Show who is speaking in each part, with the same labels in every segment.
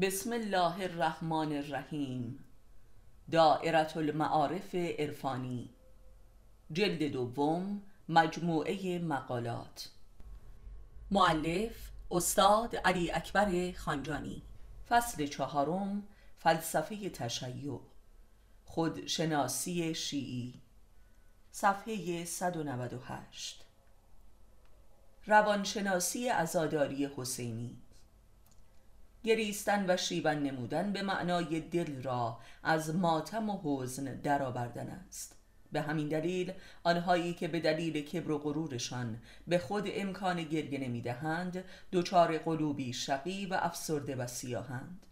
Speaker 1: بسم الله الرحمن الرحیم. دائرت المعارف عرفانی. جلد دوم مجموعه مقالات. معلف استاد علی اکبر خانجانی. فصل چهارم فلسفه تشیع. خودشناسی شیعی. صفحه 198 روانشناسی ازاداری حسینی. گریستن و شیون نمودن به معنای دل را از ماتم و حزن درآوردن است. به همین دلیل آنهایی که به دلیل کبر و غرورشان به خود امکان گریه نمی‌دهند دچار قلوبی شقی و افسرده و سیاهند.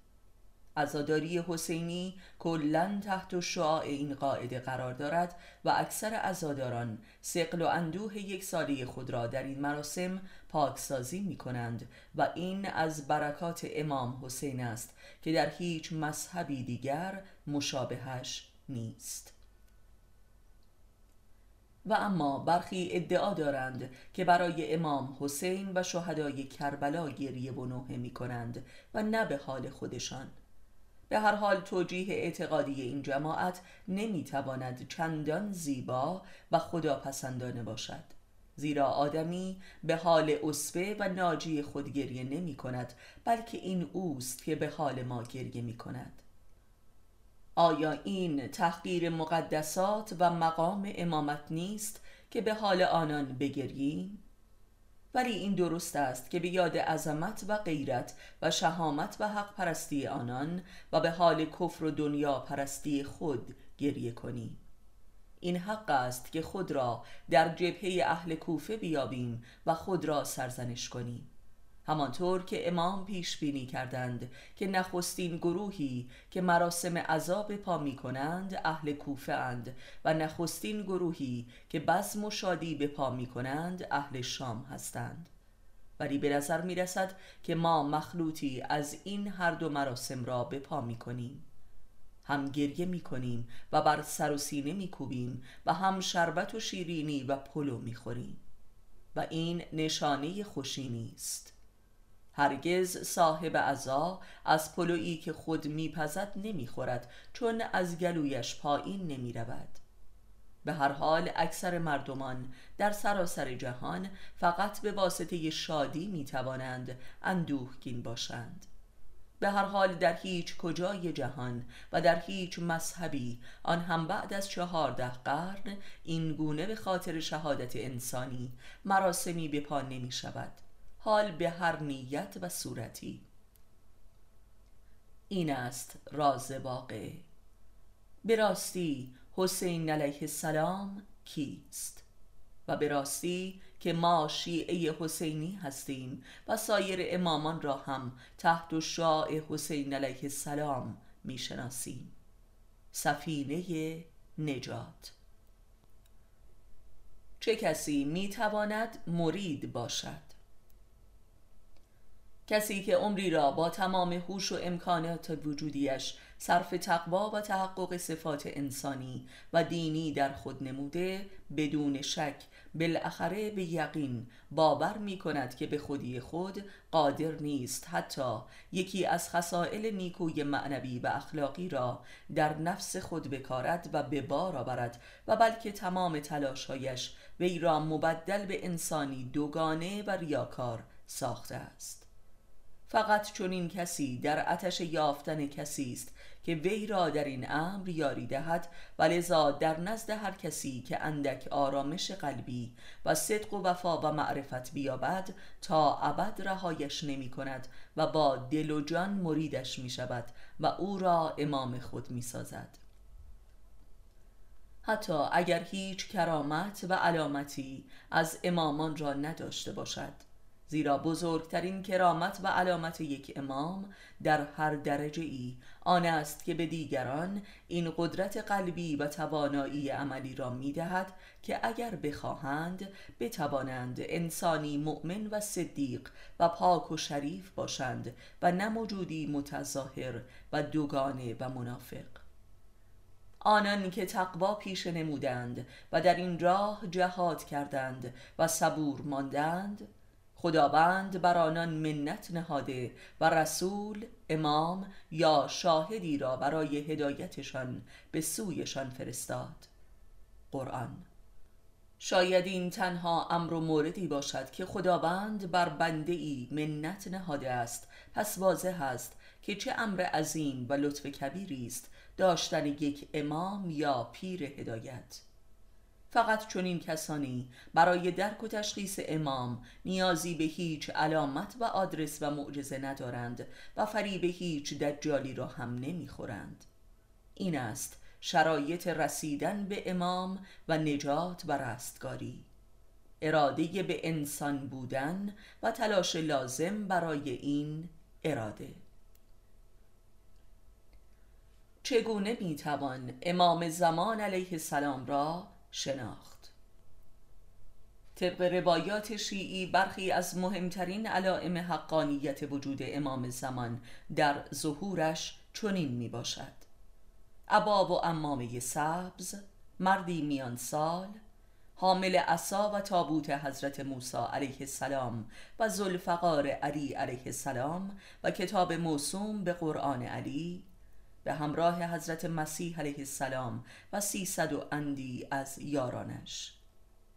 Speaker 1: عزاداری حسینی کلا تحت شعاع این قاعده قرار دارد و اکثر عزاداران سقل و اندوه یک ساله خود را در این مراسم پاکسازی می کنند و این از برکات امام حسین است که در هیچ مذهبی دیگر مشابهش نیست. و اما برخی ادعا دارند که برای امام حسین و شهدای کربلا گریه و نوحه می کنند و نه به حال خودشان. به هر حال توجیه اعتقادی این جماعت نمی‌تواند چندان زیبا و خداپسندانه باشد. زیرا آدمی به حال اسبه و ناجی خود گریه نمی کند بلکه این اوست که به حال ما گریه می کند آیا این تحقیر مقدسات و مقام امامت نیست که به حال آنان بگریم؟ ولی این درست است که به یاد عظمت و غیرت و شهامت و حق پرستی آنان و به حال کفر و دنیا پرستی خود گریه کنیم این حق است که خود را در جبهه اهل کوفه بیابیم و خود را سرزنش کنیم. همانطور که امام پیش بینی کردند که نخستین گروهی که مراسم عذاب پا می کنند اهل کوفه اند و نخستین گروهی که بزم و شادی به پا می کنند اهل شام هستند. ولی به نظر می رسد که ما مخلوطی از این هر دو مراسم را به پا می کنیم. هم گریه می کنیم و بر سر و سینه می کوبیم و هم شربت و شیرینی و پلو می خوریم و این نشانه خوشی نیست. هرگز صاحب عزا از پلویی که خود میپزد نمی‌خورد چون از گلویش پایین نمی رود به هر حال اکثر مردمان در سراسر جهان فقط به واسطه شادی می توانند اندوهگین باشند. به هر حال در هیچ کجای جهان و در هیچ مذهبی آن هم بعد از چهارده قرن این گونه به خاطر شهادت انسانی مراسمی به پا نمی شود. حال به هر نیت و صورتی. این است راز واقع. به راستی حسین علیه السلام کیست؟ و به راستی که ما شیعه حسینی هستیم و سایر امامان را هم تحت شاع حسین علیه السلام می‌شناسیم. سفینه نجات. چه کسی می‌تواند مرید باشد؟ کسی که عمری را با تمام هوش و امکانات وجودیش صرف تقوا و تحقق صفات انسانی و دینی در خود نموده بدون شک بالاخره به یقین باور می کند که به خودی خود قادر نیست. حتی یکی از خصائل نیکوی معنوی و اخلاقی را در نفس خود بکارد و به بار آورد و بلکه تمام تلاشهایش وی را مبدل به انسانی دوگانه و ریاکار ساخته است. فقط چون این کسی در آتش یافتن کسی است که وی را در این امر یاری دهد و لذا در نزد هر کسی که اندک آرامش قلبی و صدق و وفا و معرفت بیابد تا ابد رهایش نمی کند و با دل و جان مریدش می شود و او را امام خود می سازد. حتی اگر هیچ کرامت و علامتی از امامان را نداشته باشد. زیرا بزرگترین کرامت و علامت یک امام در هر درجه ای آن است که به دیگران این قدرت قلبی و توانایی عملی را می دهد که اگر بخواهند بتوانند انسانی مؤمن و صدیق و پاک و شریف باشند و نموجودی متظاهر و دوگانه و منافق. آنان که تقوا پیش نمودند و در این راه جهاد کردند و صبور ماندند خداوند بر آنان منت نهاده و رسول امام یا شاهدی را برای هدایتشان به سویشان فرستاد. قرآن شاید این تنها امر و موردی باشد که خداوند بر بنده ای منت نهاده است. پس واضح است که چه امر عظیم و لطف کبیری است داشتن یک امام یا پیر هدایت. فقط چون این کسانی برای درک و تشخیص امام نیازی به هیچ علامت و آدرس و معجزه ندارند و فریب هیچ دجالی را هم نمی‌خورند. این است شرایط رسیدن به امام و نجات و رستگاری. اراده به انسان بودن و تلاش لازم برای این اراده. چگونه می‌توان امام زمان علیه السلام را شناخت. طبق روایات شیعی برخی از مهمترین علائم حقانیت وجود امام زمان در ظهورش چنین می باشد عبا و امامه سبز مردی میان سال حامل عصا و تابوت حضرت موسی علیه السلام و زلفقار علی علیه السلام و کتاب موسوم به قرآن علی به همراه حضرت مسیح علیه السلام و سیصد و اندی از یارانش.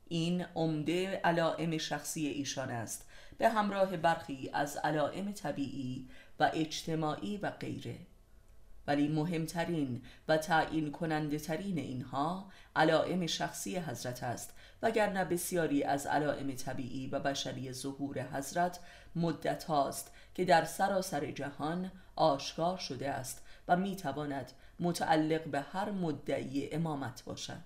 Speaker 1: این عمده علائم شخصی ایشان است به همراه برخی از علائم طبیعی و اجتماعی و غیره. ولی مهمترین و تعیین کننده ترین اینها علائم شخصی حضرت است وگرنه بسیاری از علائم طبیعی و بشری ظهور حضرت مدت هاست که در سراسر جهان آشکار شده است و می‌تواند متعلق به هر مدعی امامت باشد.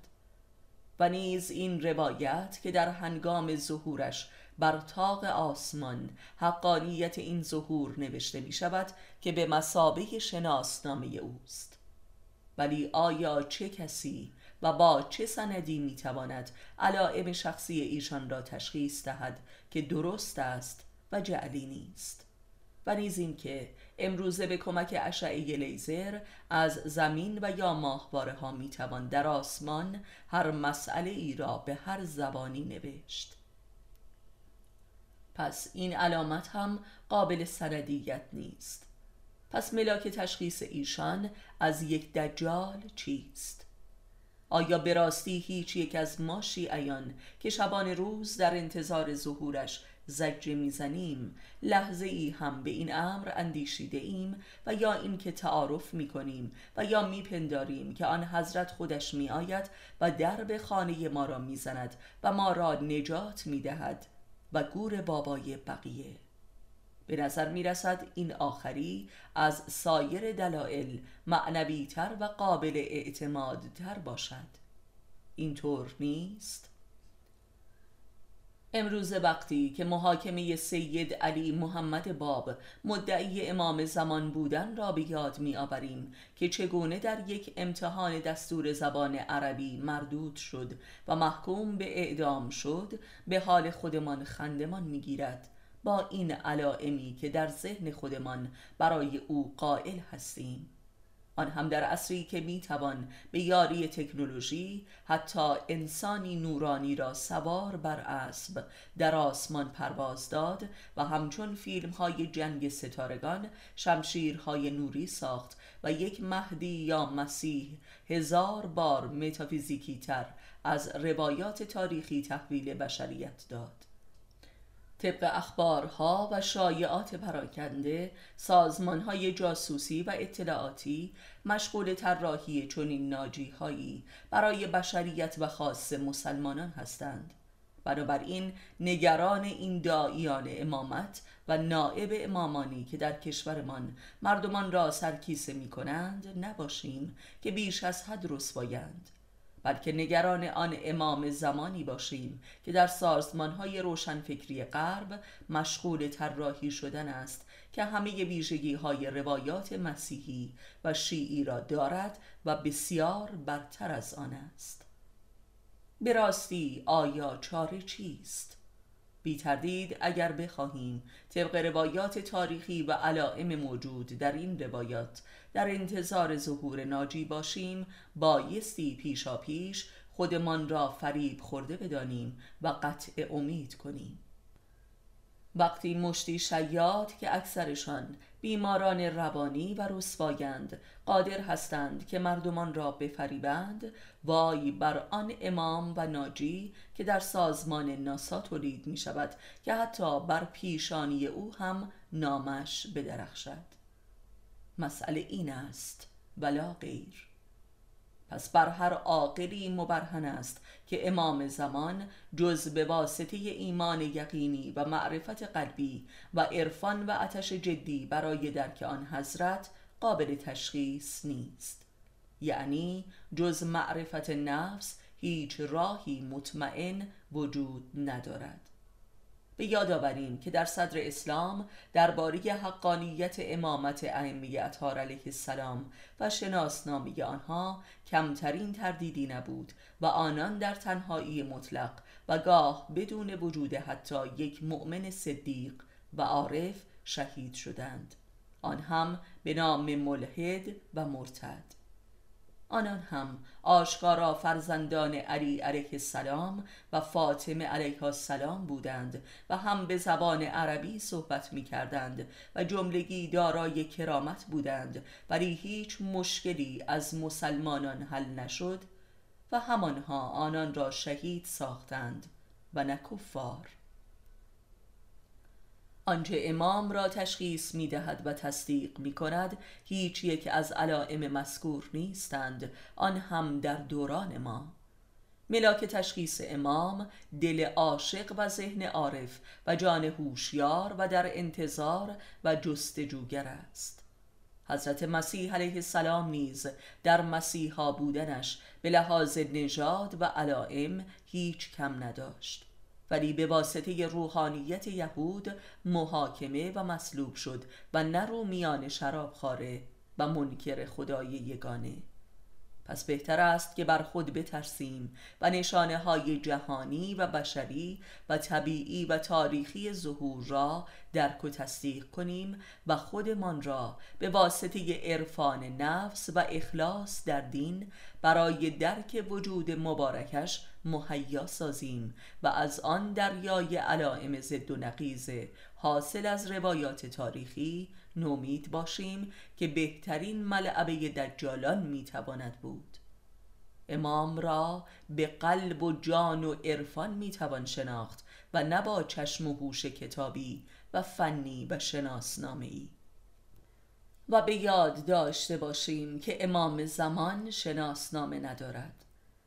Speaker 1: و نیز این روایت که در هنگام ظهورش بر تاق آسمان حقانیت این ظهور نوشته می شود که به مسابه شناسنامه اوست. ولی آیا چه کسی و با چه سندی می تواند علائم شخصی ایشان را تشخیص دهد که درست است و جعلی نیست؟ و نیز اینکه امروزه به کمک اشعه لیزر از زمین و یا ماهواره ها می توان در آسمان هر مسئله ای را به هر زبانی نوشت پس این علامت هم قابل سندیت نیست پس ملاک تشخیص ایشان از یک دجال چیست؟ آیا به راستی هیچ یک از ما شیعیان که شبان روز در انتظار ظهورش زجه می‌زنیم. لحظه ای هم به این امر اندیشیده ایم و یا اینکه تعارف می کنیم و یا میپنداریم که آن حضرت خودش می آید و درب خانه ما را می‌زند و ما را نجات می دهد و گور بابای بقیه. به نظر می رسد این آخری از سایر دلایل معنویتر و قابل اعتمادتر باشد. اینطور نیست؟ امروز وقتی که محاکمه سید علی محمد باب مدعی امام زمان بودن را به یاد می آوریم که چگونه در یک امتحان دستور زبان عربی مردود شد و محکوم به اعدام شد به حال خودمان خندمان می گیرد با این علائمی که در ذهن خودمان برای او قائل هستیم. آن هم در عصری که می توان به یاری تکنولوژی حتی انسانی نورانی را سوار بر اسب در آسمان پرواز داد و همچون فیلم های جنگ ستارگان شمشیرهای نوری ساخت و یک مهدی یا مسیح هزار بار متافیزیکی تر از روایات تاریخی تحویل بشریت داد. طبق اخبارها و شایعات پراکنده های جاسوسی و اطلاعاتی مشغول طراحی چنین ناجی هایی برای بشریت و خاص مسلمانان هستند. بنابراین نگران این داییان امامت و نائب امامانی که در کشورمان مردمان را سرکیسه می کنند نباشیم که بیش از حد رسوایند. بلکه نگران آن امام زمانی باشیم که در سازمانهای روشنفکری غرب مشغول طراحی شدن است که همه ویژگی های روایات مسیحی و شیعی را دارد و بسیار برتر از آن است به راستی آیا چاره چیست؟ بی تردید اگر بخواهیم. طبق روایات تاریخی و علائم موجود در این روایات در انتظار ظهور ناجی باشیم بایستی پیشا پیش خودمان را فریب خورده بدانیم و قطع امید کنیم. وقتی مشتی شیاد که اکثرشان بیماران روانی و رسوایند. قادر هستند که مردمان را بفریبند. وای بر آن امام و ناجی که در سازمان ناسا تولید می شود که حتی بر پیشانی او هم نامش بدرخشد. مسئله این است. ولا غیر. پس بر هر عاقلی مبرهن است که امام زمان جز به واسطه ایمان یقینی و معرفت قلبی و عرفان و آتش جدی برای درک آن حضرت قابل تشخیص نیست. یعنی جز معرفت نفس هیچ راهی مطمئن وجود ندارد. به یاد آوریم که در صدر اسلام درباره حقانیت امامت ائمه اطهار علیه السلام و شناسنامه آنها کمترین تردیدی نبود و آنان در تنهایی مطلق و گاه بدون وجود حتی یک مؤمن صدیق و عارف شهید شدند. آن هم به نام ملحد و مرتد. آنان هم آشکارا فرزندان علی علیه السلام و فاطمه علیه السلام بودند و هم به زبان عربی صحبت می کردند و جملگی دارای کرامت بودند ولی هیچ مشکلی از مسلمانان حل نشد و همانها آنان را شهید ساختند و نه کفار. آنچه امام را تشخیص می دهد و تصدیق می کند هیچ یک از علائم مذکور نیستند. آن هم در دوران ما. ملاک تشخیص امام دل عاشق و ذهن عارف و جان هوشیار و در انتظار و جستجوگر است. حضرت مسیح علیه السلام نیز در مسیحا بودنش به لحاظ نژاد و علائم هیچ کم نداشت. ولی به واسطه روحانیت یهود محاکمه و مصلوب شد و نه میان خاره و منکر خدای یگانه. پس بهتر است که بر خود بترسیم و نشانه های جهانی و بشری و طبیعی و تاریخی ظهور را درک و تصدیق کنیم و خودمان را به واسطه عرفان نفس و اخلاص در دین برای درک وجود مبارکش مهیا سازیم و از آن دریای علائم زد و نقیز حاصل از روایات تاریخی نومید باشیم که بهترین ملعبه دجالان می‌تواند بود. امام را به قلب و جان و عرفان می‌توان شناخت و نه با چشم و هوش کتابی و فنی و شناسنامه ای و به یاد داشته باشیم که امام زمان شناسنامه ندارد.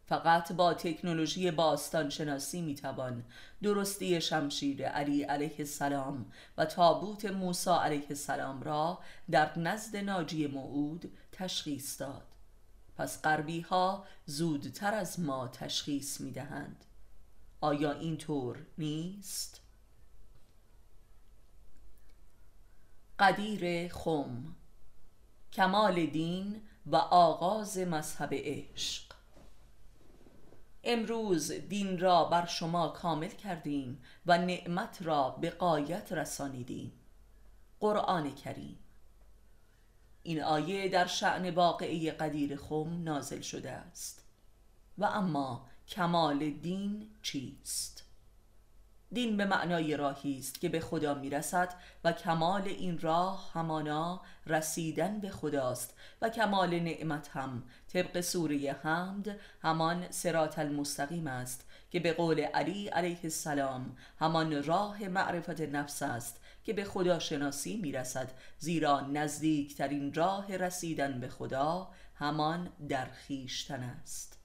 Speaker 1: فقط با تکنولوژی باستان شناسی می‌توان درستی شمشیر علی علیه السلام و تابوت موسی علیه السلام را در نزد ناجی موعود تشخیص داد. پس غربی ها زودتر از ما تشخیص می‌دهند. آیا اینطور نیست؟ قدیر خم کمال دین و آغاز مذهب عشق. امروز دین را بر شما کامل کردیم و نعمت را به قایت رسانیدیم. قرآن کریم. این آیه در شعن واقعی قدیر خم نازل شده است. و اما کمال دین چیست؟ دین به معنای راهی است که به خدا می‌رسد و کمال این راه همانا رسیدن به خداست و کمال نعمت هم. طبق سوره حمد همان سرات المستقیم است که به قول علی علیه السلام همان راه معرفت نفس است که به خدا شناسی می‌رسد زیرا نزدیکترین راه رسیدن به خدا همان در خیشتن است.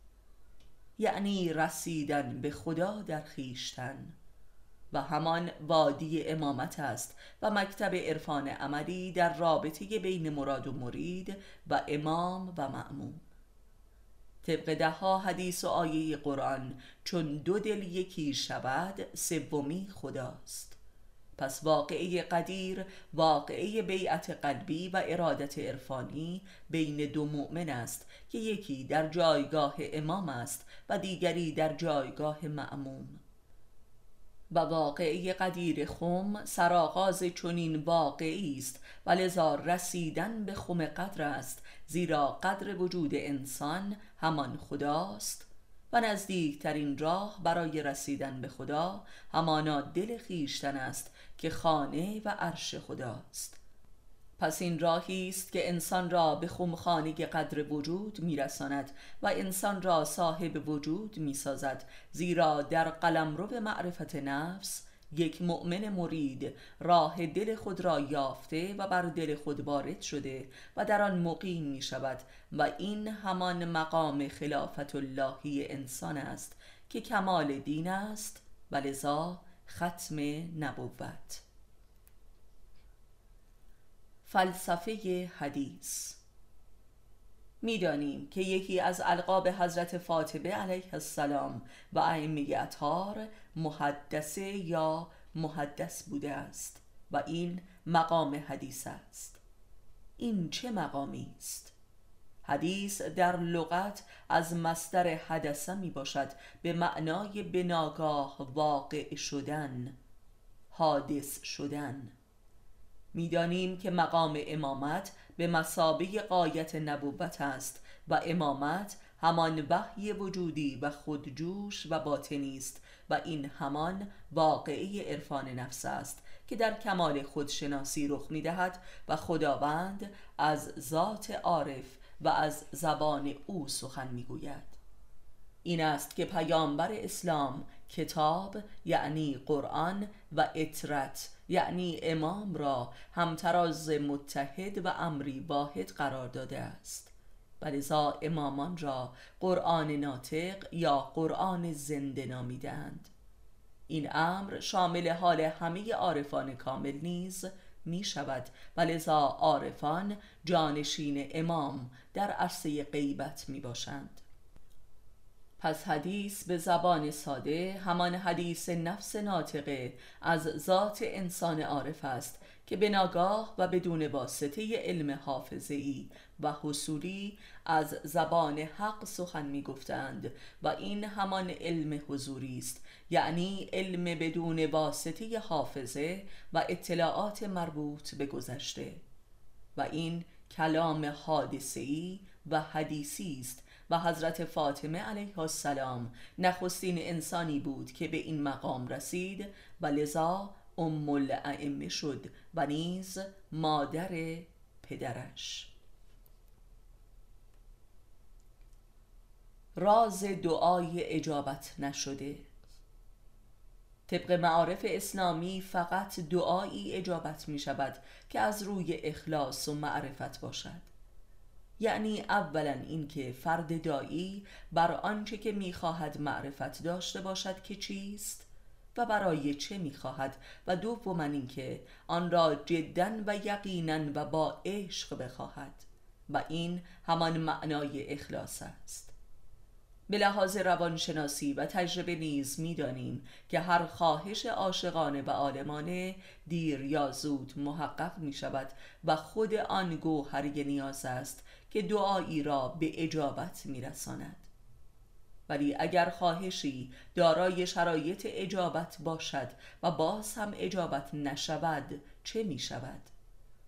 Speaker 1: یعنی رسیدن به خدا در خیشتن. و همان وادی امامت است و مکتب عرفان عملی در رابطه بین مراد و مرید و امام و معموم طبق ده ها حدیث و آیه قرآن چون دو دل یکی شود سومی خداست. پس واقعه قدیر واقعه بیعت قلبی و ارادت عرفانی بین دو مؤمن است که یکی در جایگاه امام است و دیگری در جایگاه معموم و واقعی قدیر خم سرآغاز چنین واقعی است و لذا رسیدن به خم قدر است زیرا قدر وجود انسان همان خداست. و نزدیکترین راه برای رسیدن به خدا همانا دل خیشتن است که خانه و عرش خداست. پس این راهی است که انسان را به خمخانه قدر وجود میرساند و انسان را صاحب وجود می‌سازد زیرا در قلمرو معرفت نفس یک مؤمن مرید راه دل خود را یافته و بر دل خود وارد شده و در آن مقیم می شود و این همان مقام خلافت اللهی انسان است که کمال دین است و لذا ختم نبوت. فلسفه حدیث. می‌دانیم که یکی از القاب حضرت فاطمه علیه السلام و ائمه اطهار محدثه یا محدث بوده است و این مقام حدیث است. این چه مقامی است؟ حدیث در لغت از مصدر حدثه می باشد به معنای بناگاه واقع شدن حادث شدن. می‌دانیم که مقام امامت به مسابه قایت نبوت است و امامت همان وحی وجودی و خودجوش و باطنی است و این همان واقعی عرفان نفس است که در کمال خودشناسی رخ می دهد و خداوند از ذات عارف و از زبان او سخن می گوید این است که پیامبر اسلام کتاب یعنی قرآن و اطرت یعنی امام را همتراز متحد و امری واحد قرار داده است. و امامان را قرآن ناطق یا قرآن زنده نامیدند این امر شامل حال همه عارفان کامل نیز می شود و لذا عارفان جانشین امام در عرصه غیبت می باشند پس حدیث به زبان ساده همان حدیث نفس ناطقه از ذات انسان عارف است که به ناگاه و بدون واسطه علم حافظه ای و حصولی از زبان حق سخن می گفتند و این همان علم حضوری است یعنی علم بدون واسطه حافظه و اطلاعات مربوط به گذشته. و این کلام حادثه‌ای و حدیثی است و حضرت فاطمه علیه السلام نخستین انسانی بود که به این مقام رسید و لذا ام الائمه شد و نیز مادر پدرش. راز دعای اجابت نشده. طبق معارف اسلامی فقط دعایی اجابت می شود که از روی اخلاص و معرفت باشد. یعنی اولا اینکه فرد دایی بر آنچه که می‌خواهد معرفت داشته باشد که چیست و برای چه می‌خواهد و دوما اینکه آن را جدا و یقینا و با عشق بخواهد و این همان معنای اخلاص است. به لحاظ روانشناسی و تجربه نیز می‌دانیم که هر خواهش عاشقانه و عالمانه دیر یا زود محقق می شود و خود آن گوهری نیاز است که دعایی را به اجابت میرساند ولی اگر خواهشی دارای شرایط اجابت باشد و باز هم اجابت نشود چه می شود؟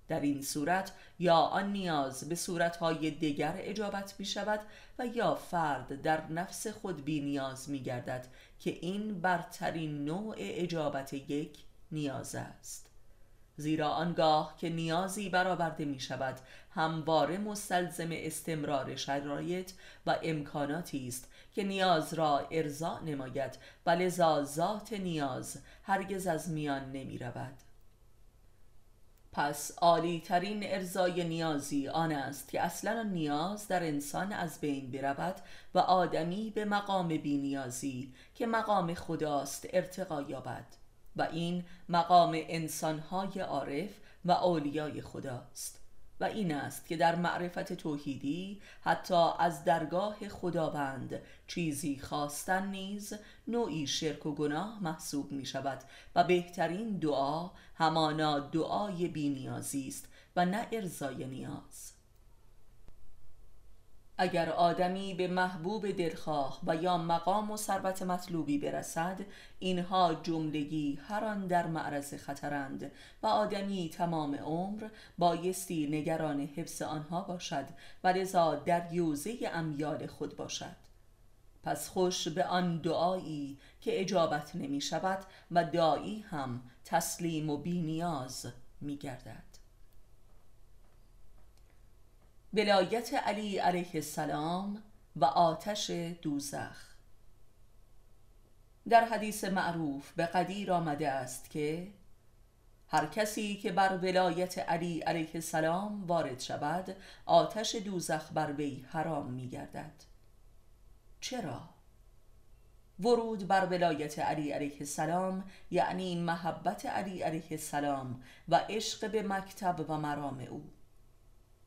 Speaker 1: در این صورت یا آن نیاز به صورتهای دیگر اجابت می شود و یا فرد در نفس خود بی نیاز می گردد که این برترین نوع اجابت یک نیاز است زیرا آنگاه که نیازی برآورده می شود همواره مستلزم استمرار شرایط و امکاناتی است که نیاز را ارضا نماید و لذا ذات نیاز هرگز از میان نمی رود پس عالی ترین ارزای نیازی آن است که اصلا نیاز در انسان از بین برود و آدمی به مقام بینیازی که مقام خداست ارتقا یابد. و این مقام انسانهای عارف و اولیای خداست. و این است که در معرفت توحیدی حتی از درگاه خداوند چیزی خواستن نیز نوعی شرک و گناه محسوب می شود و بهترین دعا همانا دعای بینیازی است و نه ارزای نیاز. اگر آدمی به محبوب دلخواه و یا مقام و ثروت مطلوبی برسد اینها جملگی هر آن در معرض خطرند و آدمی تمام عمر بایستی نگران حفظ آنها باشد و لذا در یوزه امیال خود باشد. پس خوش به آن دعایی که اجابت نمی شود و دایی هم تسلیم و بینیاز می گردد. ولایت علی علیه السلام و آتش دوزخ. در حدیث معروف به قدیر آمده است که هر کسی که بر ولایت علی علیه السلام وارد شود آتش دوزخ بر وی حرام می گردد چرا؟ ورود بر ولایت علی علیه السلام یعنی محبت علی علیه السلام و عشق به مکتب و مرام او.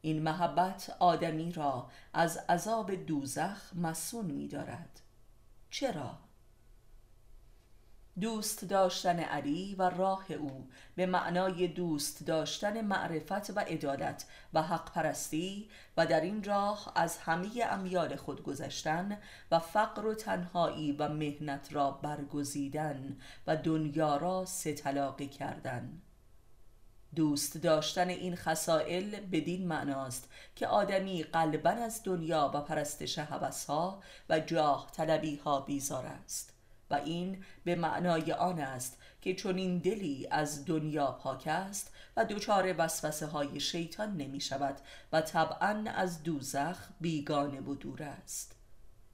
Speaker 1: این محبت آدمی را از عذاب دوزخ مسون می دارد چرا؟ دوست داشتن علی و راه او به معنای دوست داشتن معرفت و عدالت و حق پرستی و در این راه از همه امیال خود گذشتن و فقر و تنهایی و مهنت را برگزیدن و دنیا را ستلاقی کردن دوست داشتن این خسائل بدین معناست که آدمی قلبا از دنیا و پرستش ها و جاه طلبی ها بیزار است و این به معنای آن است که چون این دلی از دنیا پاک است و دچار وسوسه های شیطان نمی شود و طبعا از دوزخ بیگانه و دور است.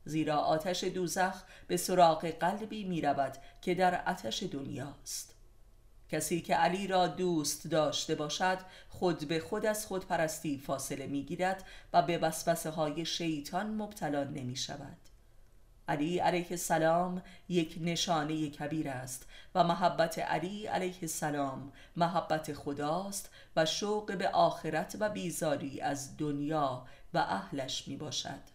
Speaker 1: زیرا آتش دوزخ به سراغ قلبی می رود که در آتش دنیاست. کسی که علی را دوست داشته باشد خود به خود از خود پرستی فاصله می گیرد و به وسوسه های شیطان مبتلا نمی شود علی علیه السلام یک نشانه کبیر است و محبت علی علیه السلام محبت خداست و شوق به آخرت و بیزاری از دنیا و اهلش می باشد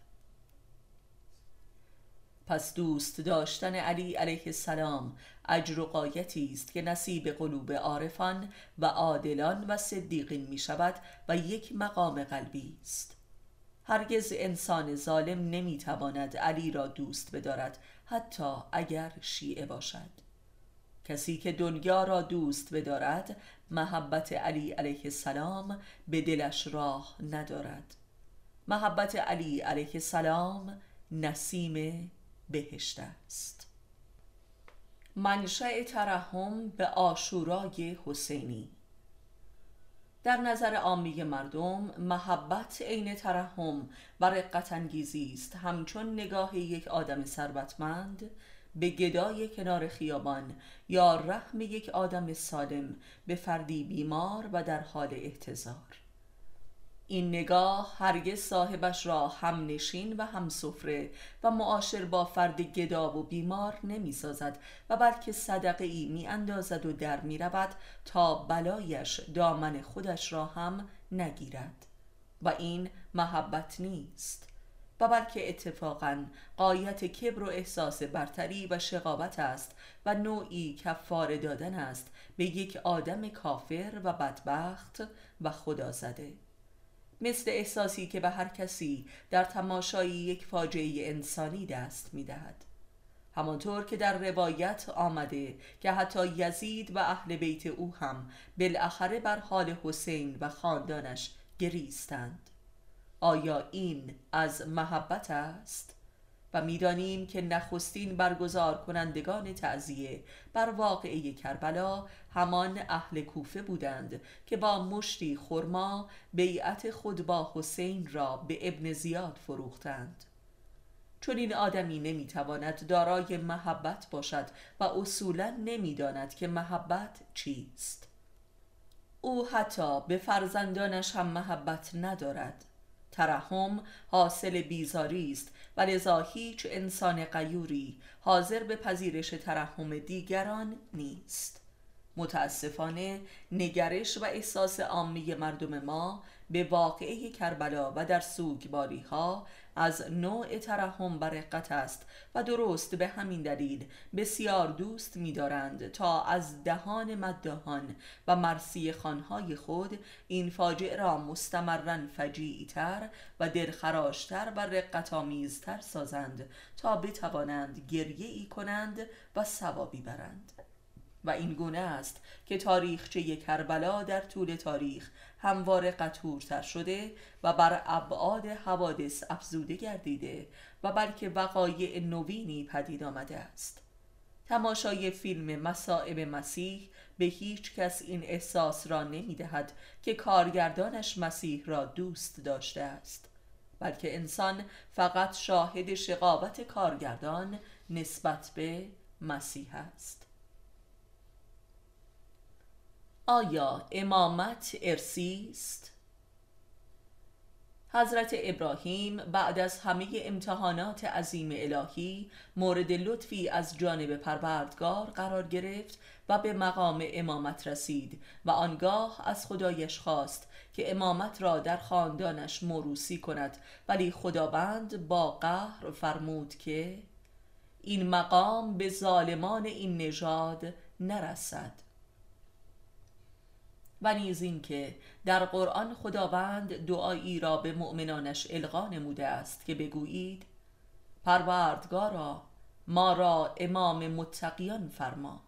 Speaker 1: پس دوست داشتن علی علیه السلام اجر و قایتی است که نصیب قلوب عارفان و عادلان و صدیقین می شود و یک مقام قلبی است. هرگز انسان ظالم نمی تواند علی را دوست بدارد حتی اگر شیعه باشد. کسی که دنیا را دوست بدارد محبت علی علیه السلام به دلش راه ندارد. محبت علی علیه السلام نسیم بهشت است. منشأ ترحم به آشورای حسینی. در نظر عامی مردم محبت عین ترحم و رقت انگیزی است. همچون نگاه یک آدم ثروتمند به گدای کنار خیابان یا رحم یک آدم سالم به فردی بیمار و در حال احتضار. این نگاه هرگز صاحبش را هم نشین و هم سفره و معاشر با فرد گدا و بیمار نمی سازد و بلکه صدقه ای می اندازد و در می رود تا بلایش دامن خودش را هم نگیرد. و این محبت نیست. و بلکه اتفاقا قایت کبر و احساس برتری و شقاوت است و نوعی کفاره دادن است به یک آدم کافر و بدبخت و خدا زده مثل احساسی که به هر کسی در تماشای یک فاجعه انسانی دست می دهد. همانطور که در روایت آمده که حتی یزید و اهل بیت او هم بالاخره بر حال حسین و خاندانش گریستند آیا این از محبت است؟ و می‌دانیم که نخستین برگزار کنندگان تعذیه بر واقعه کربلا همان اهل کوفه بودند که با مشتی خرما بیعت خود با حسین را به ابن زیاد فروختند. چون این آدمی نمی‌تواند دارای محبت باشد و اصولا نمی‌داند که محبت چیست. او حتی به فرزندانش هم محبت ندارد. ترحم حاصل بیزاری است و لذا هیچ انسان قیوری حاضر به پذیرش ترحم دیگران نیست. متاسفانه نگرش و احساس عامی مردم ما به واقعه کربلا و در سوگباری ها از نوع ترحم و رقت است و درست به همین دلیل بسیار دوست می‌دارند تا از دهان مدهان و مرسی خانهای خود این فاجعه را مستمرا فجیعتر و دلخراشتر و رقتآمیزتر سازند تا بتوانند گریه ای کنند و ثوابی برند. و این گونه است که تاریخچه کربلا در طول تاریخ همواره قطورتر شده و بر ابعاد حوادث افزوده گردیده و بلکه وقایع نوینی پدید آمده است. تماشای فیلم مسائب مسیح به هیچ کس این احساس را نمی دهد که کارگردانش مسیح را دوست داشته است بلکه انسان فقط شاهد شقاوت کارگردان نسبت به مسیح است. آیا امامت ارسی است؟ حضرت ابراهیم بعد از همه امتحانات عظیم الهی مورد لطفی از جانب پروردگار قرار گرفت و به مقام امامت رسید و آنگاه از خدایش خواست که امامت را در خاندانش موروسی کند ولی خداوند با قهر فرمود که این مقام به ظالمان این نژاد نرسد و نیز این که در قرآن خداوند دعایی را به مؤمنانش القا نموده است که بگویید پروردگارا ما را امام متقیان فرما.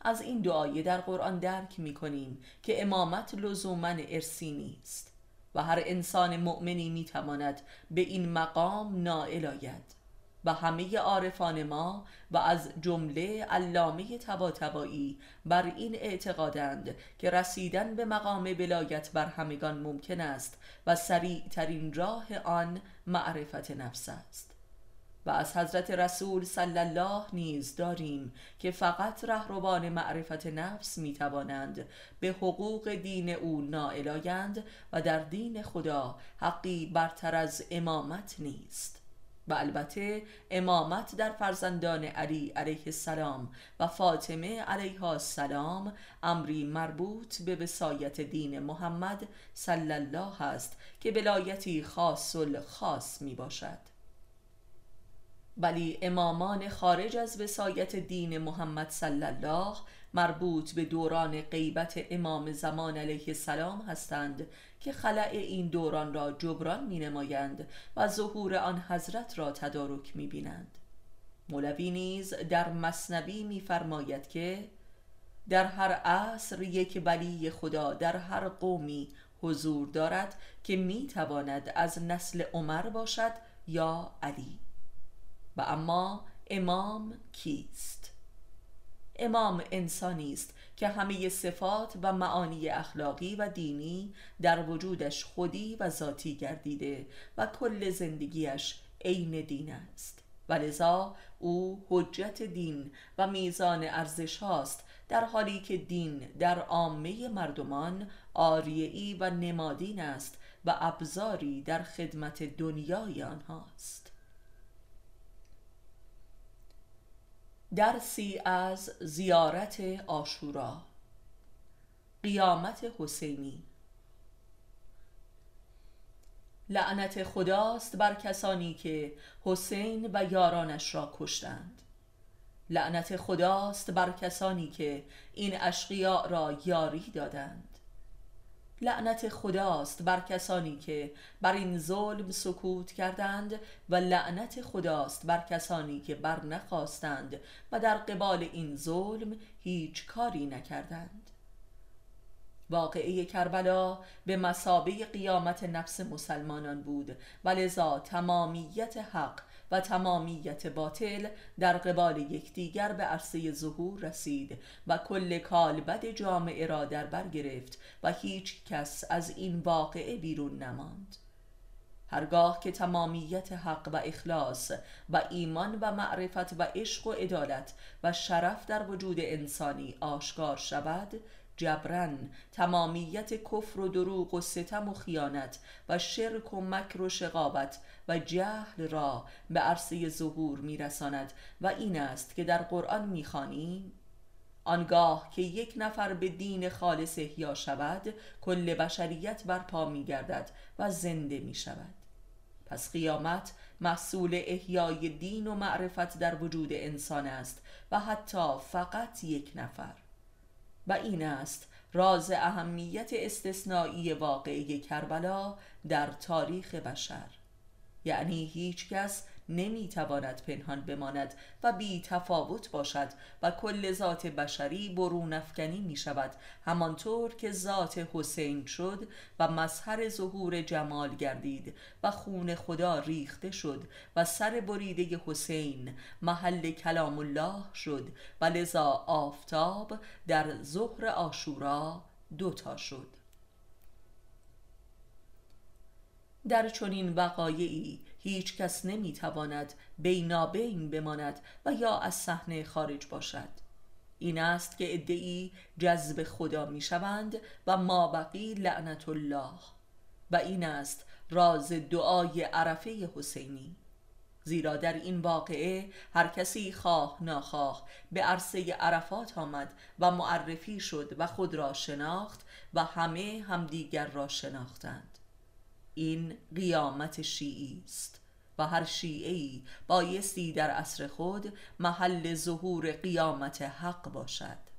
Speaker 1: از این دعای در قرآن درک می کنیم که امامت لزوما ارسی نیست و هر انسان مؤمنی می تواند به این مقام نائل آید و همه عارفان ما و از جمله علامه تباتبایی بر این اعتقادند که رسیدن به مقام ولایت بر همگان ممکن است و سریع ترین راه آن معرفت نفس است. و از حضرت رسول صلی الله نیز داریم که فقط رهروان معرفت نفس می توانند به حقوق دین او نائل و در دین خدا حقی برتر از امامت نیست. و البته امامت در فرزندان علی علیه السلام و فاطمه علیها السلام امری مربوط به وسایت دین محمد صلی الله است که ولایتی خاص خاص می باشد ولی امامان خارج از وسایت دین محمد صلی الله مربوط به دوران غیبت امام زمان علیه السلام هستند که خلع این دوران را جبران می نمایند و ظهور آن حضرت را تدارک می بینند مولوی نیز در مصنبی میفرماید که در هر عصر یک ولی خدا در هر قومی حضور دارد که می تواند از نسل عمر باشد یا علی. و اما امام کیست؟ امام انسانی است که همه صفات و معانی اخلاقی و دینی در وجودش خودی و ذاتی گردیده و کل زندگیش عین دین است. و لذا او حجت دین و میزان ارزش هاست در حالی که دین در عامه مردمان آریعی و نمادین است و ابزاری در خدمت دنیای آنهاست. درسی از زیارت آشورا قیامت حسینی. لعنت خداست بر کسانی که حسین و یارانش را کشتند. لعنت خداست بر کسانی که این اشقیاء را یاری دادند. لعنت خداست بر کسانی که بر این ظلم سکوت کردند و لعنت خداست بر کسانی که بر نخواستند و در قبال این ظلم هیچ کاری نکردند. واقعه کربلا به مسابه قیامت نفس مسلمانان بود و لذا تمامیت حق و تمامیت باطل در قبال یکدیگر به عرصه ظهور رسید و کل کالبد جامعه را در بر گرفت و هیچ کس از این واقعه بیرون نماند. هرگاه که تمامیت حق و اخلاص و ایمان و معرفت و عشق و عدالت و شرف در وجود انسانی آشکار شود جبران تمامیت کفر و دروغ و ستم و خیانت و شرک و مکر و شقاوت و جهل را به عرصه ظهور میرساند و این است که در قرآن می‌خوانیم آنگاه که یک نفر به دین خالص احیا شود کل بشریت برپا میگردد و زنده می شود پس قیامت محصول احیای دین و معرفت در وجود انسان است و حتی فقط یک نفر. و این است راز اهمیت استثنایی واقعی کربلا در تاریخ بشر. یعنی هیچ کس نمی‌تواند پنهان بماند و بی تفاوت باشد و کل ذات بشری برون افکنی می شود همانطور که ذات حسین شد و مظهر ظهور جمال گردید و خون خدا ریخته شد و سر بریده حسین محل کلام الله شد و لذا آفتاب در ظهر آشورا دوتا شد. در چنین وقایعی هیچ کس نمی‌تواند بینابین بماند و یا از صحنه خارج باشد. این است که ادعی جذب خدا می‌شوند و ما بقی لعنت الله. و این است راز دعای عرفه حسینی. زیرا در این واقعه هر کسی خواه ناخواه به عرصه عرفات آمد و معرفی شد و خود را شناخت و همه همدیگر را شناختند. این قیامت شیعی است و هر شیعی بایستی در عصر خود محل ظهور قیامت حق باشد.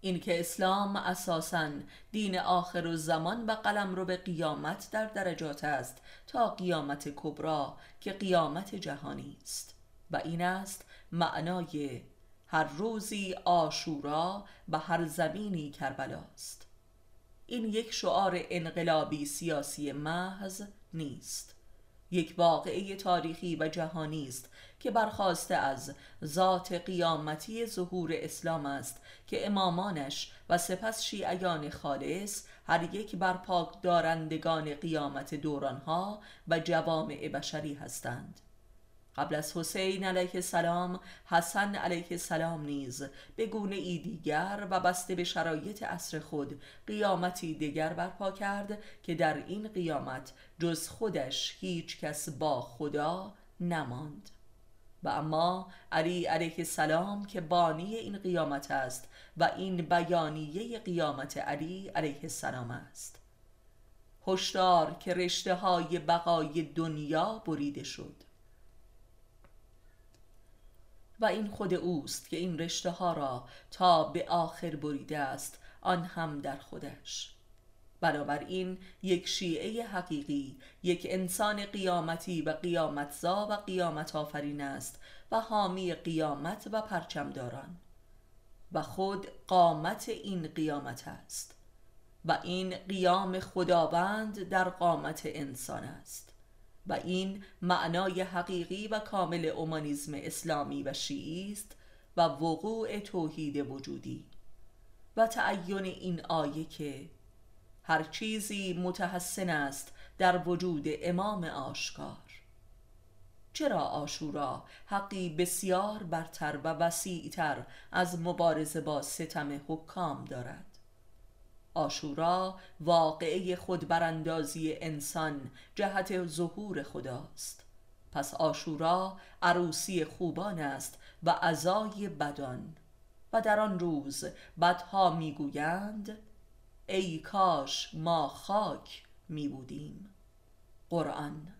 Speaker 1: اینکه اسلام اساسا دین آخر و زمان و قلم رو به قیامت در درجات است تا قیامت کبرا که قیامت جهانی است. و این است معنای هر روزی آشورا و هر زمینی کربلاست این یک شعار انقلابی سیاسی محض نیست. یک واقعه تاریخی و جهانی است که برخواسته از ذات قیامتی ظهور اسلام است که امامانش و سپس شیعیان خالص هر یک بر پاک دارندگان قیامت دورانها و جوامع بشری هستند. قبل از حسین علیه السلام حسن علیه السلام نیز به گونه ای دیگر و بسته به شرایط عصر خود قیامتی دیگر برپا کرد که در این قیامت جز خودش هیچ کس با خدا نماند. و اما علی علیه السلام که بانی این قیامت است و این بیانیه قیامت علی علیه السلام است. هشدار که رشته های بقای دنیا بریده شد. و این خود اوست که این رشته ها را تا به آخر بریده است آن هم در خودش. بنابراین یک شیعه حقیقی یک انسان قیامتی و قیامتزا و قیامت آفرین است و حامی قیامت و پرچمداران. و خود قامت این قیامت است و این قیام خداوند در قامت انسان است. و این معنای حقیقی و کامل اومانیزم اسلامی و شیعی است و وقوع توحید وجودی. و تعین این آیه که هر چیزی متحسن است در وجود امام آشکار. چرا آشورا حقی بسیار برتر و وسیعتر از مبارزه با ستم حکام دارد؟ آشورا واقعه خودبراندازی انسان جهت ظهور خداست. پس آشورا عروسی خوبان است و عزای بدان. و در آن روز بدها می‌گویند ای کاش ما خاک می بودیم قرآن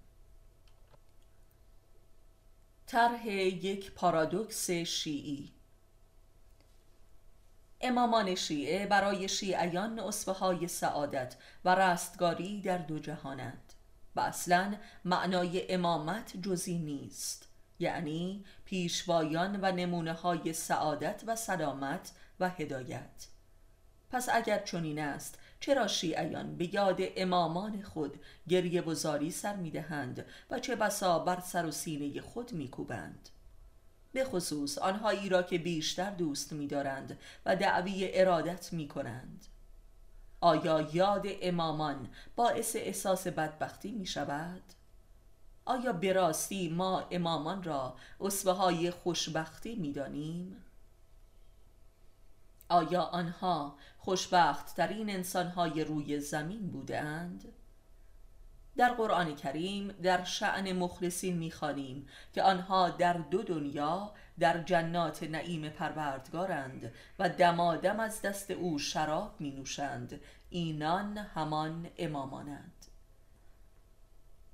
Speaker 1: طرح یک پارادوکس شیعی امامان شیعه برای شیعیان اصفه های سعادت و رستگاری در دو جهانند. و اصلا معنای امامت جزی نیست. یعنی پیشوایان و نمونه های سعادت و سلامت و هدایت. پس اگر چنین است چرا شیعیان به یاد امامان خود گریه و سر می‌دهند و چه بسا بر سر و سینه خود میکوبند؟ به خصوص آنهایی را که بیشتر دوست می‌دارند و دعوی ارادت می کنند آیا یاد امامان باعث احساس بدبختی می شود؟ آیا براستی ما امامان را اصفه های خوشبختی می دانیم؟ آیا آنها خوشبخت ترین انسانهای روی زمین بودند؟ در قرآن کریم در شعن مخلصین می‌خوانیم که آنها در دو دنیا در جنات نعیم پروردگارند و دمادم از دست او شراب می نوشند اینان همان امامانند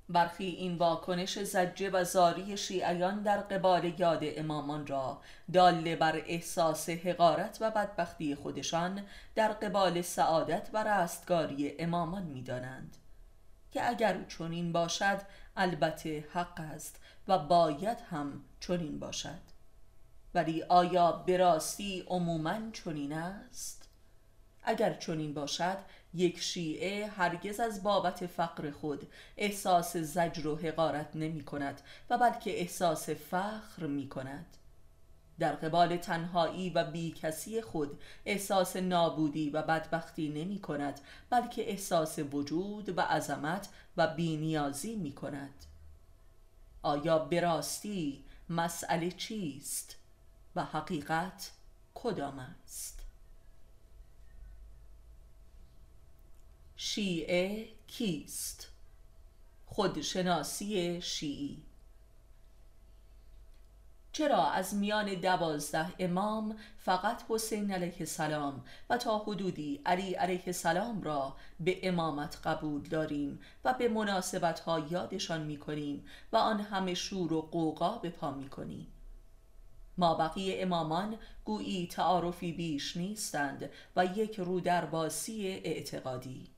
Speaker 1: برخی این واکنش زجه و زاری شیعیان در قبال یاد امامان را داله بر احساس حقارت و بدبختی خودشان در قبال سعادت و رستگاری امامان می دانند. که اگر چنین باشد البته حق است و باید هم چنین باشد. ولی آیا براستی عموما چنین است؟ اگر چنین باشد یک شیعه هرگز از بابت فقر خود احساس زجر و حقارت نمی کند و بلکه احساس فخر می کند در قبال تنهایی و بیکسی خود احساس نابودی و بدبختی نمی کند بلکه احساس وجود و عظمت و بینیازی می کند آیا براستی مسئله چیست و حقیقت کدام است؟ شیعه کیست؟ خودشناسی شیعی. چرا از میان دوازده امام فقط حسین علیه السلام و تا حدودی علی علیه السلام را به امامت قبول داریم و به مناسبت ها یادشان می کنیم و آن همه شور و قوقا به پا می کنیم ما بقیه امامان گویی تعارفی بیش نیستند و یک رودرباسی اعتقادی.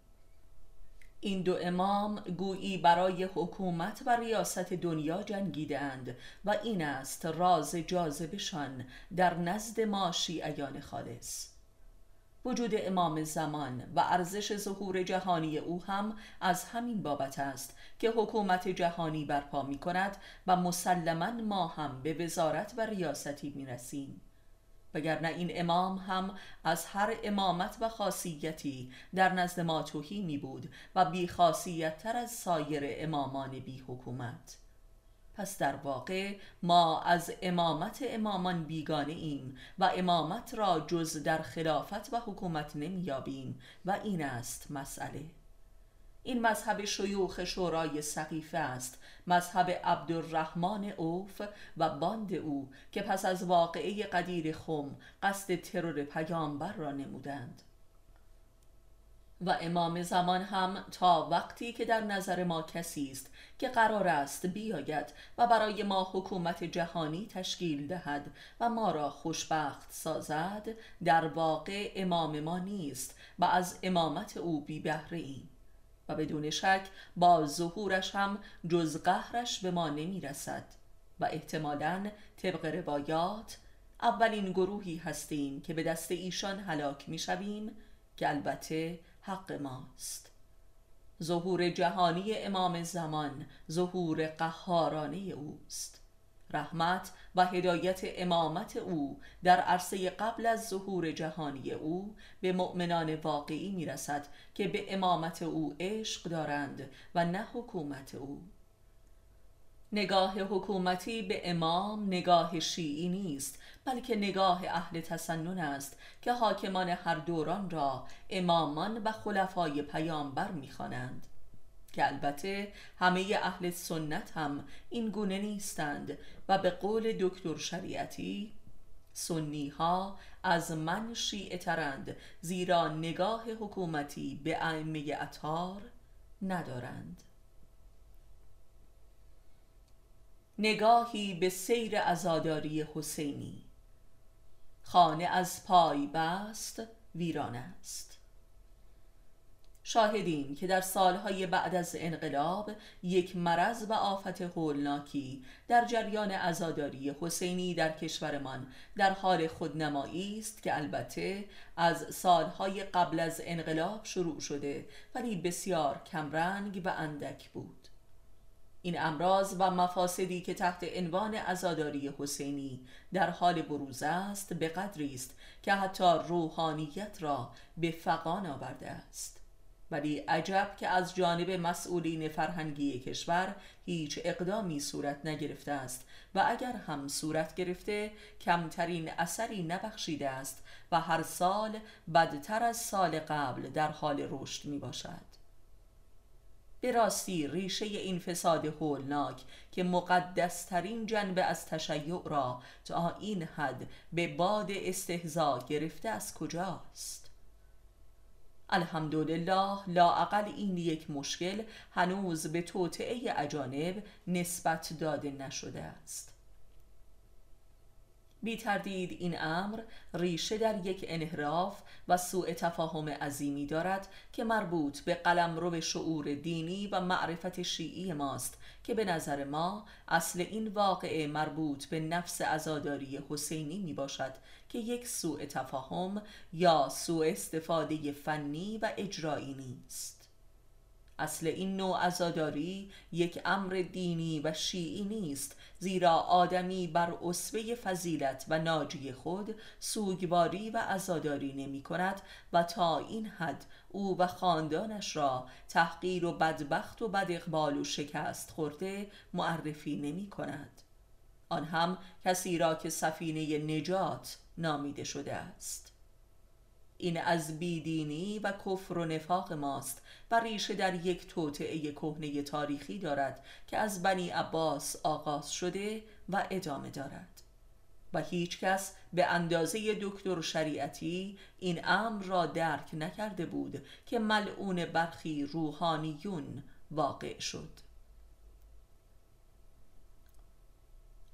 Speaker 1: این دو امام گویی برای حکومت و ریاست دنیا جنگیدند و این است راز جاذبشان در نزد ما شیعیان خالص. وجود امام زمان و ارزش ظهور جهانی او هم از همین بابت است که حکومت جهانی برپا می کند و مسلما ما هم به وزارت و ریاستی می رسیم وگرنه این امام هم از هر امامت و خاصیتی در نزد ما توهی بود و بی خاصیت تر از سایر امامان بی حکومت. پس در واقع ما از امامت امامان بیگانه ایم و امامت را جز در خلافت و حکومت نمیابیم و این است مسئله. این مذهب شیوخ شورای سقیفه است. مذهب عبدالرحمن اوف و باند او که پس از واقعه قدیر خم قصد ترور پیامبر را نمودند. و امام زمان هم تا وقتی که در نظر ما کسی است که قرار است بیاید و برای ما حکومت جهانی تشکیل دهد و ما را خوشبخت سازد در واقع امام ما نیست و از امامت او بی بهره ایم و بدون شک با ظهورش هم جز قهرش به ما نمی رسد و احتمالا طبق روایات اولین گروهی هستیم که به دست ایشان هلاک می شویم که البته حق ماست. ظهور جهانی امام زمان ظهور قهارانه اوست. رحمت و هدایت امامت او در عرصه قبل از ظهور جهانی او به مؤمنان واقعی می‌رسد که به امامت او عشق دارند و نه حکومت او. نگاه حکومتی به امام نگاه شیعی نیست بلکه نگاه اهل تسنن است که حاکمان هر دوران را امامان و خلفای پیامبر می‌خوانند. که البته همه اهل سنت هم این گونه نیستند و به قول دکتر شریعتی سنی ها از من شیعه ترند زیرا نگاه حکومتی به ائمه اطهار ندارند. نگاهی به سیر ازاداری حسینی. خانه از پای بست ویران است. شاهدیم که در سالهای بعد از انقلاب یک مرض و آفت هولناکی در جریان ازاداری حسینی در کشورمان در حال خودنمایی است که البته از سالهای قبل از انقلاب شروع شده ولی بسیار کمرنگ و اندک بود. این امراض و مفاسدی که تحت عنوان ازاداری حسینی در حال بروز است به قدری است که حتی روحانیت را به فقان آورده است. ولی عجب که از جانب مسئولین فرهنگی کشور هیچ اقدامی صورت نگرفته است و اگر هم صورت گرفته کمترین اثری نبخشیده است و هر سال بدتر از سال قبل در حال رشد می باشد به راستی ریشه این فساد هولناک که مقدسترین جنبه از تشیع را تا این حد به باد استهزا گرفته از کجاست؟ الحمدلله لاعقل این یک مشکل هنوز به توطعه اجانب نسبت داده نشده است. بی تردید این امر ریشه در یک انحراف و سوء تفاهم عظیمی دارد که مربوط به قلمرو شعور دینی و معرفت شیعی ماست که به نظر ما اصل این واقعه مربوط به نفس ازاداری حسینی می باشد که یک سوء تفاهم یا سوء استفاده فنی و اجرایی نیست. اصل این نوع عزاداری یک امر دینی و شیعی نیست زیرا آدمی بر اصوه فضیلت و ناجی خود سوگواری و عزاداری نمی کند و تا این حد او و خاندانش را تحقیر و بدبخت و بد اقبال و شکست خورده معرفی نمی کند. آن هم کسی را که سفینه نجات نامیده شده است. این از بیدینی و کفر و نفاق ماست و ریشه در یک توطعه کهنه تاریخی دارد که از بنی عباس آغاز شده و ادامه دارد. و هیچ کس به اندازه دکتر شریعتی این امر را درک نکرده بود که ملعون برخی روحانیون واقع شد.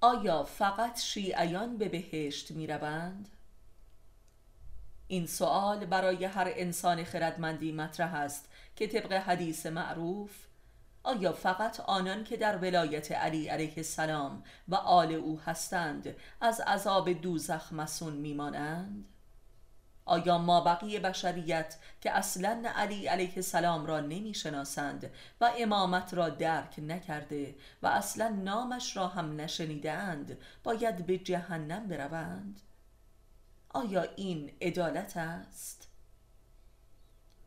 Speaker 1: آیا فقط شیعیان به بهشت می روند؟ این سوال برای هر انسان خردمندی مطرح است که طبق حدیث معروف آیا فقط آنان که در ولایت علی علیه السلام و آل او هستند از عذاب دوزخ مسون میمانند؟ آیا ما بقیه بشریت که اصلا علی علیه السلام را نمی‌شناسند و امامت را درک نکرده و اصلا نامش را هم نشنیدند باید به جهنم بروند؟ آیا این عدالت است؟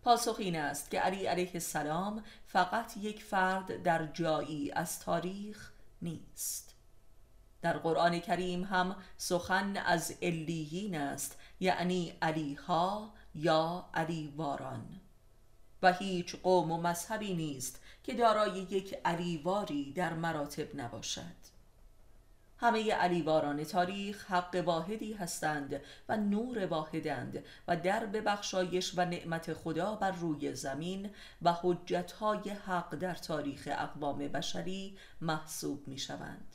Speaker 1: پاسخ این است که علی علیه السلام فقط یک فرد در جایی از تاریخ نیست در قرآن کریم هم سخن از علیین است یعنی علیها یا علیواران. و هیچ قوم و مذهبی نیست که دارای یک علیواری در مراتب نباشد. همه علیواران تاریخ حق واحدی هستند و نور واحدند و در بخشایش و نعمت خدا بر روی زمین و حجتهای حق در تاریخ اقوام بشری محسوب می شوند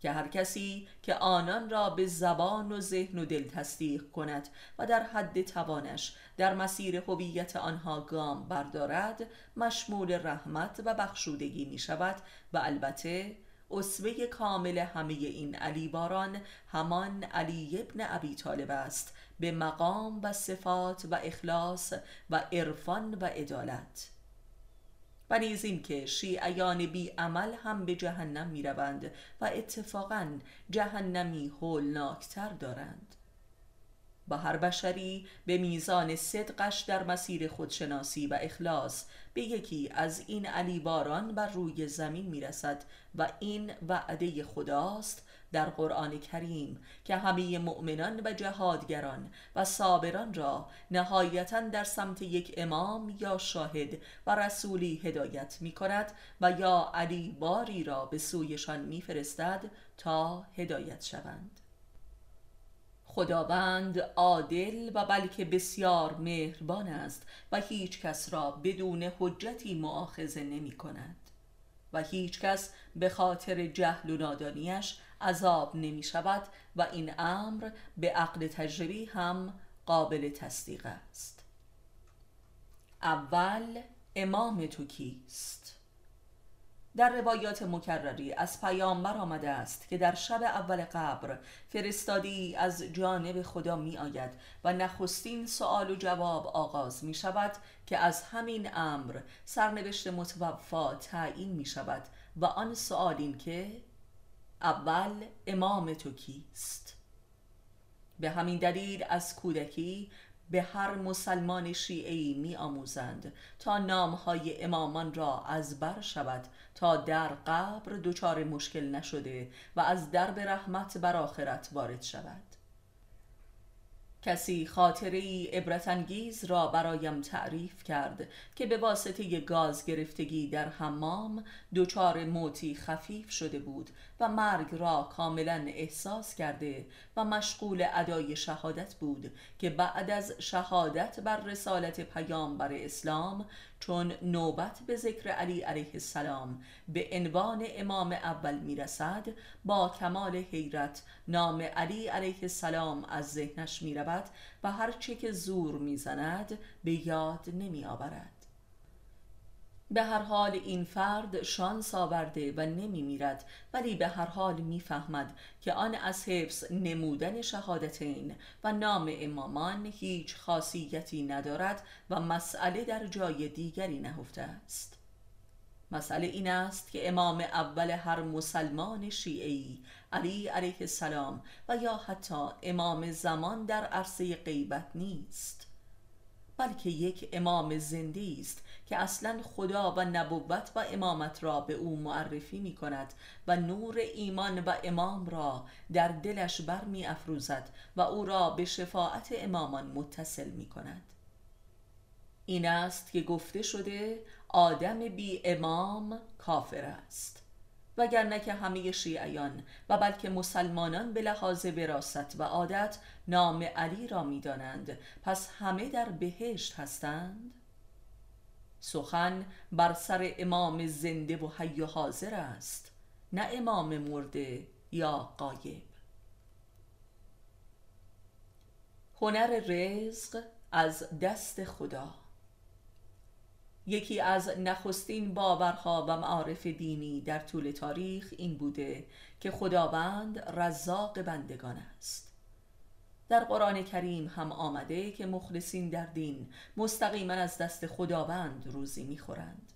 Speaker 1: که هر کسی که آنان را به زبان و ذهن و دل تصدیق کند و در حد توانش در مسیر هویت آنها گام بردارد مشمول رحمت و بخشودگی می شود و البته اسوه کامل همه این علیواران همان علی ابن ابی طالب است به مقام و صفات و اخلاص و عرفان و عدالت. و نیز این که شیعیان بی عمل هم به جهنم می روند و اتفاقا جهنمی هولناکتر دارند. با هر بشری به میزان صدقش در مسیر خودشناسی و اخلاص به یکی از این علیواران بر روی زمین می‌رسد و این وعده خداست در قرآن کریم که همه مؤمنان و جهادگران و صابران را نهایتا در سمت یک امام یا شاهد و رسولی هدایت می کند و یا علی باری را به سویشان میفرستد تا هدایت شوند. خداوند عادل و بلکه بسیار مهربان است و هیچ کس را بدون حجتی معاخذه نمی کند و هیچ کس به خاطر جهل و نادانیش عذاب نمی شود و این امر به عقل تجربی هم قابل تصدیق است اول امام تو کیست؟ در روایات مکرری از پیامبر آمده است که در شب اول قبر فرستادی از جانب خدا می آید و نخستین سوال و جواب آغاز می شود که از همین امر سرنوشت متوفا تعیین می شود و آن سوال این که اول امام تو کیست؟ به همین دلیل از کودکی به هر مسلمان شیعی می آموزند تا نامهای امامان را از بر شود تا در قبر دچار مشکل نشده و از درب رحمت بر آخرت وارد شود. کسی خاطری عبرتانگیز را برایم تعریف کرد که به واسطه گاز گرفتگی در حمام دچار موتی خفیف شده بود و مرگ را کاملا احساس کرده و مشغول ادای شهادت بود که بعد از شهادت بر رسالت پیامبر اسلام چون نوبت به ذکر علی علیه السلام به عنوان امام اول می‌رسد با کمال حیرت نام علی علیه السلام از ذهنش می‌رود و هرچه که زور می‌زند به یاد نمی آورد به هر حال این فرد شانس آورده و نمی میرد ولی به هر حال می‌فهمد که آن از حفظ نمودن شهادتین و نام امامان هیچ خاصیتی ندارد و مسئله در جای دیگری نهفته است. مسئله این است که امام اول هر مسلمان شیعی علی علیه السلام و یا حتی امام زمان در عرصه غیبت نیست. بلکه یک امام زنده است که اصلا خدا و نبوت و امامت را به او معرفی می کند و نور ایمان و امام را در دلش بر می افروزد و او را به شفاعت امامان متصل می کند این است که گفته شده آدم بی امام کافر است. وگرنه که همه شیعیان و بلکه مسلمانان به لحاظ وراست و عادت نام علی را می‌دانند. پس همه در بهشت هستند؟ سخن بر سر امام زنده و حی و حاضر است نه امام مرده یا قایب هنر رزق از دست خدا. یکی از نخستین باورها و معارف دینی در طول تاریخ این بوده که خداوند رزاق بندگان است. در قرآن کریم هم آمده که مخلصین در دین مستقیما از دست خداوند روزی می‌خورند.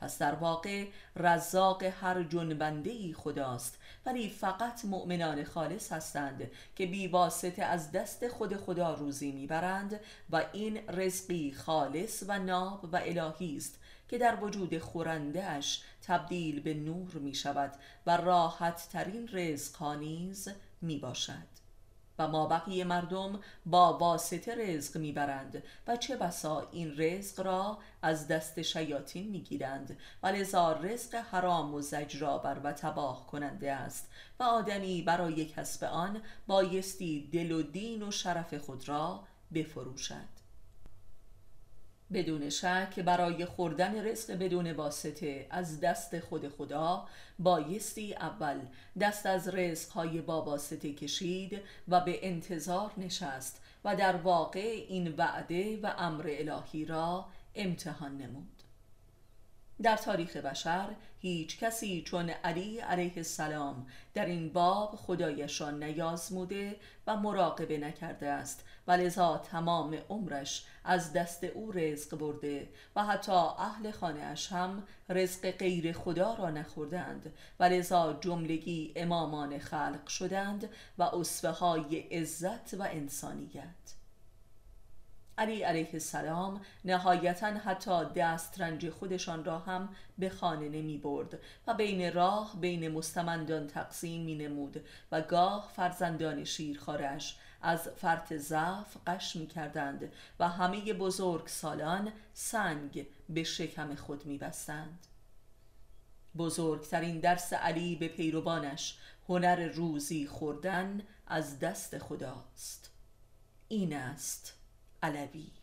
Speaker 1: پس در واقع رزاق هر جنبنده ای خداست ولی فقط مؤمنان خالص هستند که بی واسطه از دست خود خدا روزی می‌برند و این رزقی خالص و ناب و الهی است که در وجود خورندهش تبدیل به نور می شود و راحت ترین رزق ها نیز می باشد و ما بقیه مردم با واسطه رزق می‌برند و چه بسا این رزق را از دست شیاطین می‌گیرند. و لذا رزق حرام و زجرآور و تباه کننده است و آدمی برای کسب آن بایستی دل و دین و شرف خود را بفروشد. بدون شک برای خوردن رزق بدون واسطه از دست خود خدا بایستی اول دست از رزقهای با واسطه کشید و به انتظار نشست و در واقع این وعده و امر الهی را امتحان نمود. در تاریخ بشر هیچ کسی چون علی علیه السلام در این باب خدایش را نیازموده و مراقبه نکرده است و لذا تمام عمرش از دست او رزق برده و حتی اهل خانه هم رزق غیر خدا را نخوردند. و لذا جملگی امامان خلق شدند و اصفه های عزت و انسانیت. علی علیه السلام نهایتا حتی دسترنج خودشان را هم به خانه نمی برد و بین راه بین مستمندان تقسیم می نمود و گاه فرزندان شیرخارش از فرط ضعف قش می کردند و همه بزرگ سالان سنگ به شکم خود می بستند. بزرگترین درس علی به پیروانش هنر روزی خوردن از دست خداست این است علوی